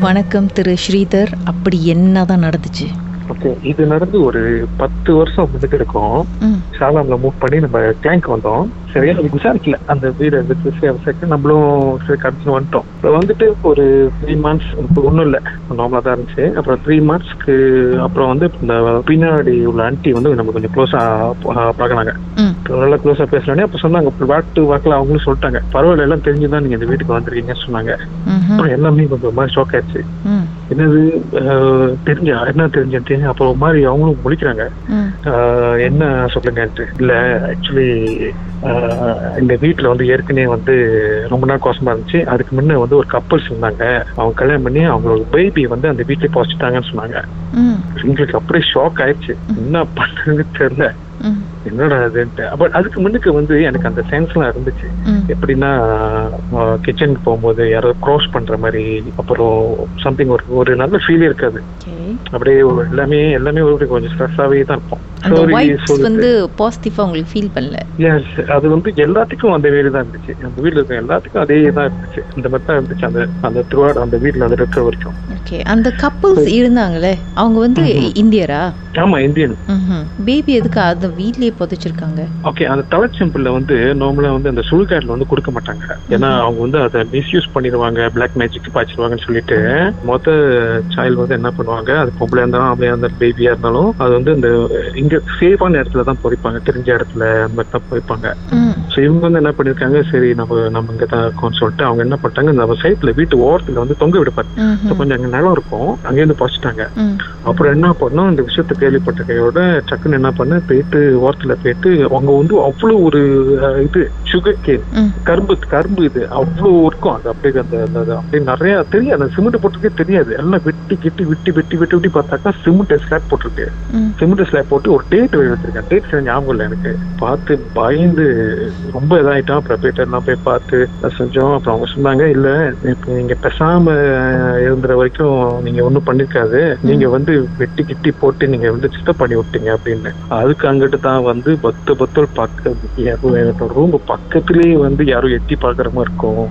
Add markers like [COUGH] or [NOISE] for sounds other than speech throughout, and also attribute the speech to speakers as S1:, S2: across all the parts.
S1: வணக்கம் திரு ஸ்ரீதர். அப்படி என்ன தான் நடந்துச்சு?
S2: ஓகே இது நடந்து ஒரு பத்து வருஷம் முன்னுக்கு இருக்கும்.
S1: ம்.
S2: ஷாலாம்ல மூவ் பண்ணி நம்ம கிளாங்க் வந்தோம். சரியா? அது விசாரிக்கல. அந்த வீடு விசாரிக்க நம்மளும் சரி கடிச்சு வந்துட்டோம். இப்போ வந்துட்டு ஒரு த்ரீ மந்த்ஸ் இப்போ ஒன்றும் இல்லை. நார்மலாக தான் இருந்துச்சு. அப்புறம் த்ரீ மந்த்ஸ்க்கு அப்புறம் வந்து இந்த பின்னாடி உள்ள ஆன்ட்டி வந்து நம்ம கொஞ்சம் க்ளோஸாக பார்க்கலாங்க
S1: ம்.
S2: நல்லா க்ளோஸாக பேசுறானே அப்போ சொன்னாங்க. வாட்டு வாக்கில் அவங்களும் சொல்லிட்டாங்க. பரவாயில்ல எல்லாம் தெரிஞ்சுதான் நீங்க இந்த வீட்டுக்கு வந்திருக்கீங்கன்னு சொன்னாங்க. அப்புறம் எல்லாமே கொஞ்சம் மாதிரி ஷாக் ஆயிடுச்சு. என்னது தெரிஞ்சா என்ன தெரிஞ்சு அப்புறம் மாதிரி அவங்களும் முழிக்கிறாங்க. என்ன சொல்லுங்கன்ட்டு. இல்ல ஆக்சுவலி இந்த வீட்ல வந்து ஏற்கனவே வந்து ரொம்ப நாள் கோசமா இருந்துச்சு. அதுக்கு முன்ன வந்து ஒரு கப்பல்ஸ் இருந்தாங்க. அவங்க கல்யாணம் பண்ணி அவங்களோட பேபி வந்து அந்த வீட்லயே போச்சுட்டாங்கன்னு சொன்னாங்க. எங்களுக்கு அப்படியே ஷாக் ஆயிடுச்சு. என்ன பண்றதுன்னு தெரியல. என்னடா அதுன்ட்டு பட் அதுக்கு முன்னுக்கு வந்து எனக்கு அந்த சென்ஸ்லாம் இருந்துச்சு. எப்படின்னா கிச்சனுக்கு போகும்போது யாரோ க்ராஸ் பண்ற மாதிரி அப்புறம் சம்திங் ஒரு ஒரு நல்ல ஃபீலே இருக்காது. அப்படியே எல்லாமே எல்லாமே ஒரு கொஞ்சம் ஸ்ட்ரெஸ்ஸாவே தான் இருப்போம்
S1: அந்த வைப்ஸ். வந்து பாசிட்டிவா உங்களுக்கு ஃபீல் பண்ணல.
S2: Yes, அது வந்து எல்லாத்துக்கும் அந்த வீடு தான் இருந்துச்சு. அந்த வீட்ல இருக்க எல்லாத்துக்கும் அதே தான் இருந்துச்சு. இந்த மாதிரி தான் இருந்துச்சு. அந்த அந்த திருவாடு அந்த வீட்ல வந்து இருக்கிற வரைக்கும்.
S1: ஓகே அந்த கப்பல்ஸ் இருந்தாங்களே அவங்க வந்து. இந்தியரா?
S2: ஆமா இந்தியன்.
S1: பேபி எதுக்கு அந்த வீட்லயே புதைச்சிருக்காங்க?
S2: ஓகே அந்த தலைச்செம்பிள்ல வந்து நார்மலா வந்து அந்த சுடுகாட்டுல வந்து கொடுக்க மாட்டாங்க. ஏன்னா அவங்க வந்து அதை மிஸ்யூஸ் பண்ணிடுவாங்க பிளாக் மேஜிக் பாய்ச்சிடுவாங்கன்னு சொல்லிட்டு. மொத்த சைல்டு வந்து என்ன பண்ணுவாங்க அது பொம்பளையா இருந்தாலும் அப்படியே இருந்தாலும் பேபியா இருந்தாலும் அது வந்து இந்த இங்க சேஃபான இடத்துல தான் பொறிப்பாங்க. தெரிஞ்ச இடத்துல அந்த மாதிரி தான் பொறிப்பாங்க.
S1: ம்.
S2: ஸோ இவங்க வந்து என்ன பண்ணிருக்காங்க? சரி நம்ம நம்ம இங்க தான் இருக்கோம்னு சொல்லிட்டு அவங்க என்ன பண்ணிட்டாங்க? நம்ம சைட்ல வீட்டு ஓரத்துல வந்து தொங்க விடுப்பாரு. ஸோ. கொஞ்சம் அங்க நிலம் இருக்கும். அங்கேருந்து பறிச்சிட்டாங்க.
S1: ம்.
S2: அப்புறம் என்ன பண்ணோம்? இந்த விஷயத்த கேள்விப்பட்ட கையோட டக்குன்னு என்ன பண்ண போயிட்டு ஓரத்துல போயிட்டு அவங்க வந்து அவ்வளவு ஒரு இது சுகர் கேன் கரும்பு கரும்பு இது அவ்வளவு இருக்கும் அது அப்படியே அந்த அப்படியே நிறைய தெரியாது அந்த சிமெண்ட் போட்டிருக்கே தெரியாது எல்லாம் வெட்டி கெட்டி வெட்டி வெட்டி வெட்டி வெட்டி பார்த்தாக்கா சிமெண்ட் ஸ்லாப் போட்டிருக்கு சிமெண்ட் ஸ்லாப் போட்டு ஒரு டேட் எடுத்திருக்கேன் டேட் ஞாபகம் இல்லை எனக்கு பார்த்து பயந்து ரொம்ப இதாயிட்டோம் அப்புறம் போயிட்டு போய் பார்த்து செஞ்சோம் அப்புறம் அவங்க சொன்னாங்க இல்ல நீங்க பேசாம இருந்துற வரைக்கும் நீங்க ஒண்ணும் பண்ணிருக்காது நீங்க வந்து வெட்டி கிட்டி போட்டு நீங்க வந்து சித்தப் பண்ணி விட்டீங்க அப்படின்னு அதுக்கு அங்கிட்டு தான் வந்து பத்து பத்தல் பக்க ரூம் பக்கத்துலயே வந்து யாரும் எட்டி பாக்குற மாதிரி இருக்கும்.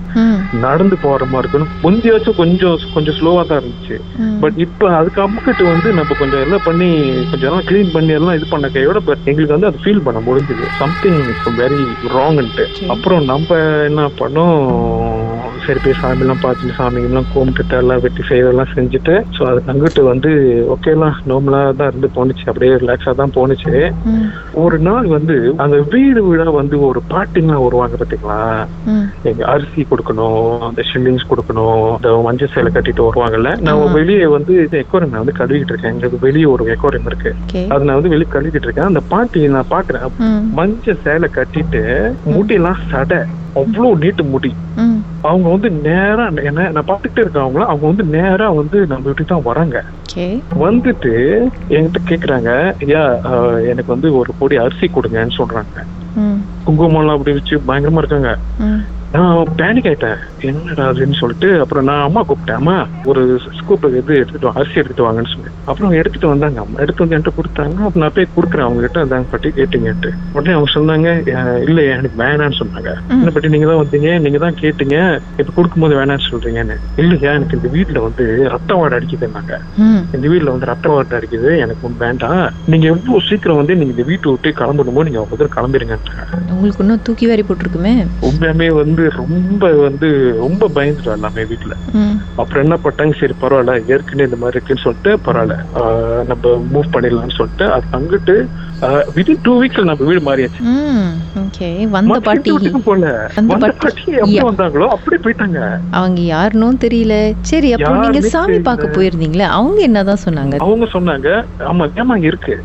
S2: நடந்து போற மாதிரி இருக்கும். முந்தியாச்சும் கொஞ்சம் கொஞ்சம் ஸ்லோவா தான் இருந்துச்சு. பட் இப்ப அதுக்கு அப்புக்கிட்டு வந்து நம்ம கொஞ்சம் எல்லாம் பண்ணி கொஞ்சம் எல்லாம் க்ளீன் பண்ணி எல்லாம் இது பண்ண கையோட பட் எங்களுக்கு வந்து அது ஃபீல் பண்ண முடிஞ்சது. சம்திங் வெரி ராங்ன்ட்டு. அப்புறம் நம்ம என்ன பண்ணோம்? சரி போய் சாமி எல்லாம் பார்த்துட்டு சாமி எல்லாம் கும்பிட்டுட்டு எல்லாம் வெட்டி செய்யறதெல்லாம் செஞ்சுட்டு ஸோ அதுக்கு அங்கிட்டு வந்து ஓகேலாம் நார்மலா தான் இருந்து போணுச்சு. அப்படியே ரிலாக்ஸா தான் போணுச்சு. ஒரு நாள் வந்து அந்த வீடு வீடா வந்து ஒரு பாட்டிங்கெல்லாம் வருவாங்க பாத்தீங்களா?
S1: ம்.
S2: எங்க அரிசி கொடுக்கணும் அந்த ஷில்லிங்ஸ் கொடுக்கணும் இந்த மஞ்சள் சேலை கட்டிட்டு வருவாங்கல்ல. நான். வெளியே வந்து எக்கோரியம் நான் வந்து கழுவிட்டு இருக்கேன். எங்களுக்கு வெளியே ஒரு எக்கோரியம் இருக்கு. அது நான் வந்து வெளியே கழுவிட்டு இருக்கேன். அந்த பாட்டி நான் பாக்குறேன். மஞ்சள் சேலை கட்டிட்டு முடியெல்லாம் சடை. அவ்வளவு நீட்டு முடி அவங்க வந்து நேரா என்ன நான் பார்த்துக்கிட்டே இருக்கேன் அவங்கள. அவங்க வந்து நேரா வந்து நம்ம வீட்டுக்கு தான் வராங்க. வந்துட்டு என்கிட்ட கேக்குறாங்க ஐயா எனக்கு வந்து ஒரு பொடி அரிசி கொடுங்கன்னு சொல்றாங்க.
S1: ம்.
S2: குங்குமம்லாம் அப்படி வச்சு பயங்கரமா இருக்காங்க. நான் பேனிக் ஆயிட்டேன். என்னடா அதுன்னு சொல்லிட்டு அப்புறம் நான் அம்மா கூப்பிட்டேன். அம்மா ஒரு ஸ்கூப் இது எடுத்துட்டு அரிசி எடுத்துட்டு வாங்கன்னு சொன்னேன் அப்புறம் எடுத்துட்டு வந்தாங்க. அம்மா எடுத்து வந்து என்கிட்ட கொடுத்தாங்க. அப்ப நான் போய் கொடுக்குறேன். அவங்க கிட்ட அந்தாங்க பட்டி உடனே அவங்க சொன்னாங்க "அஹ், இல்ல எனக்கு வேணான்னு சொன்னாங்க. என்ன பட்டி நீங்க தான் வந்தீங்க நீங்க தான் கேட்டீங்க. இப்ப கொடுக்கும்போது வேணாம்னு சொல்றீங்கன்னு. இல்லையா எனக்கு இந்த வீட்டுல வந்து ரத்த வாடை அடிக்குதுன்னாங்க. இந்த வீட்டுல வந்து ரத்த வாடை அடிக்குது எனக்கு ஒண்ணும் வேண்டாம். நீங்க எவ்வளவு சீக்கிரம் வந்து நீங்க இந்த வீட்டை விட்டு கிளம்பணுமோ நீங்க முதல்ல கிளம்பிருங்கன்றாங்க
S1: உங்களுக்கு இன்னும் தூக்கி வாரி போட்டிருக்குமே.
S2: உண்மையாமே வந்து ரொம்ப வந்து ரொம்ப பயந்துட்டோம் எல்லாமே வீட்டுல அப்புறம் என்ன பண்ணிட்டாங்க? சரி பரவாயில்ல ஏற்கனவே இந்த மாதிரி இருக்குன்னு சொல்லிட்டு பரவாயில்ல நம்ம மூவ் பண்ணிடலாம்னு சொல்லிட்டு அது அங்கிட்டு வித்தின் டூ வீக்ஸ்ல நம்ம வீடு மாறியாச்சு.
S1: வந்த பாட்டி.
S2: போல.
S1: வந்த
S2: வந்த
S1: பாட்டி-
S2: எப்படி. வந்தாங்களோ அப்படியே போயிட்டாங்க.
S1: அவங்க யாருன்னும் தெரியல. சரி அப்போ நீங்க
S2: யாருன்னே
S1: சாமி. பார்க்க போயிருந்தீங்களே? அவங்க என்னதான் சொன்னாங்க?
S2: அவங்க சொன்னாங்க ஆமா ஏமா இருக்கு.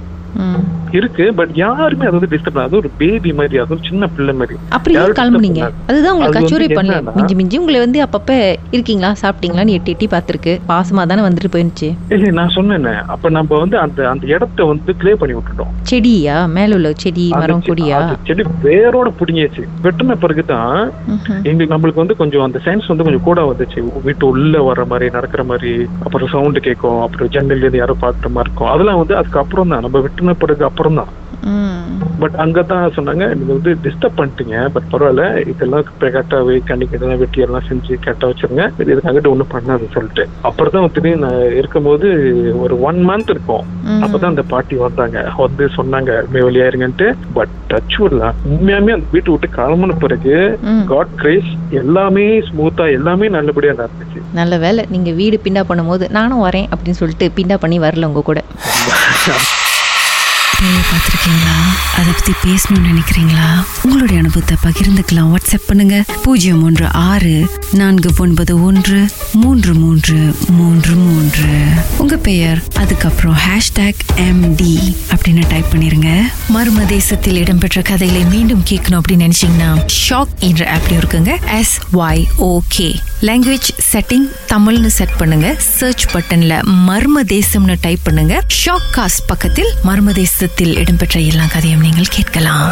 S2: இருக்கு பட் யாருமே அது வந்து டிஸ்டர்ப் அது ஒரு பேபி மாதிரி அது ஒரு சின்ன பிள்ளை மாதிரி. யாரும்
S1: கிளம்புனீங்க. அதுதான் உங்களை
S2: அது வந்து
S1: கச்சோரி பண்ணல. மிஞ்சி மிஞ்சி. உங்களை வந்து அப்பப்ப இருக்கீங்களா? சாப்பிட்டீங்களான்னு எட்டி எட்டி பார்த்துருக்கு. பாசமா தானே வந்துட்டு போயிருந்துச்சு.
S2: இல்ல நான் சொன்னேனே. அப்ப நம்ம வந்து அந்த அந்த இடத்த வந்து கிளே பண்ணி விட்டுட்டோம்.
S1: செடியா? மேல உள்ள செடி மரம் கொடியா?
S2: செடி வேரோட புடுங்கியாச்சு. வெட்டின
S1: ம்ஹும்.
S2: எங்களுக்கு நம்மளுக்கு வந்து கொஞ்சம் அந்த சயின்ஸ் வந்து கொஞ்சம் கூட வந்துச்சு. வீட்டு உள்ள வர்ற மாதிரி நடக்கிற மாதிரி அப்புறம் சவுண்ட் கேட்கும். அப்புறம் ஜன்னல் யாரோ பாக்குற மாதிரி இருக்கும். அதெல்லாம் வந்து அதுக்கப்புறம் தான் நம்ம வெட்டின பிறகு அப்புறம் அப்புறம் தான் பட் அங்கதான் சொன்னாங்க நீங்க வந்து டிஸ்டர்ப் பண்ணிட்டீங்க பட் பரவாயில்ல இதெல்லாம் கரெக்டா கண்ணிக்கு இதெல்லாம் வெட்டி எல்லாம் செஞ்சு கரெக்டா வச்சிருங்க இது இதுக்காக ஒண்ணும் பண்ணாது சொல்லிட்டு. அப்புறம் தான் திடீர்னு நான் இருக்கும்போது ஒரு ஒன் மந்த் இருக்கும். அப்பதான் அந்த பாட்டி வந்தாங்க வந்து சொன்னாங்க வெளியா இருங்கன்ட்டு பட் டச் விடலாம் உண்மையாமே அந்த வீட்டு விட்டு கிளம்புன பிறகு. காட் கிரேஸ் எல்லாமே ஸ்மூத்தா எல்லாமே நல்லபடியா நடந்துச்சு.
S1: நல்ல வேலை நீங்க வீடு பிண்டா பண்ணும்போது நானும் வரேன் அப்படின்னு சொல்லிட்டு பிண்டா பண்ணி வரல உங்க கூட. [LAUGHS]
S3: பேயை பார்த்துருக்கீங்களா? அதை பற்றி பேசணும்னு நினைக்கிறீங்களா? உங்களுடைய அனுபவத்தை பகிர்ந்துக்கலாம். வாட்ஸ்அப் பண்ணுங்க. பூஜ்ஜியம் ஒன்று ஆறு நான்கு ஒன்பது ஒன்று மூன்று மூன்று மூன்று மூன்று. உங்க பெயர் அதுக்கப்புறம் ஹேஷ்டேக் எம்டி அப்படின்னு டைப் பண்ணிருங்க. மர்ம தேசத்தில் இடம்பெற்ற கதைகளை மீண்டும் கேட்கணும் அப்படின்னு நினைச்சீங்கன்னா ஷாக் என்ற ஆப்லயும் இருக்குங்க. எஸ் ஒய் ஓகே லாங்குவேஜ் செட்டிங் தமிழ்னு செட் பண்ணுங்க. சர்ச் பட்டன்ல மர்ம தேசம்னு டைப் பண்ணுங்க. ஷாக் காஸ்ட் பக்கத்தில் மர்ம இடம்பெற்ற எல்லா கதையும் நீங்கள் கேட்கலாம்.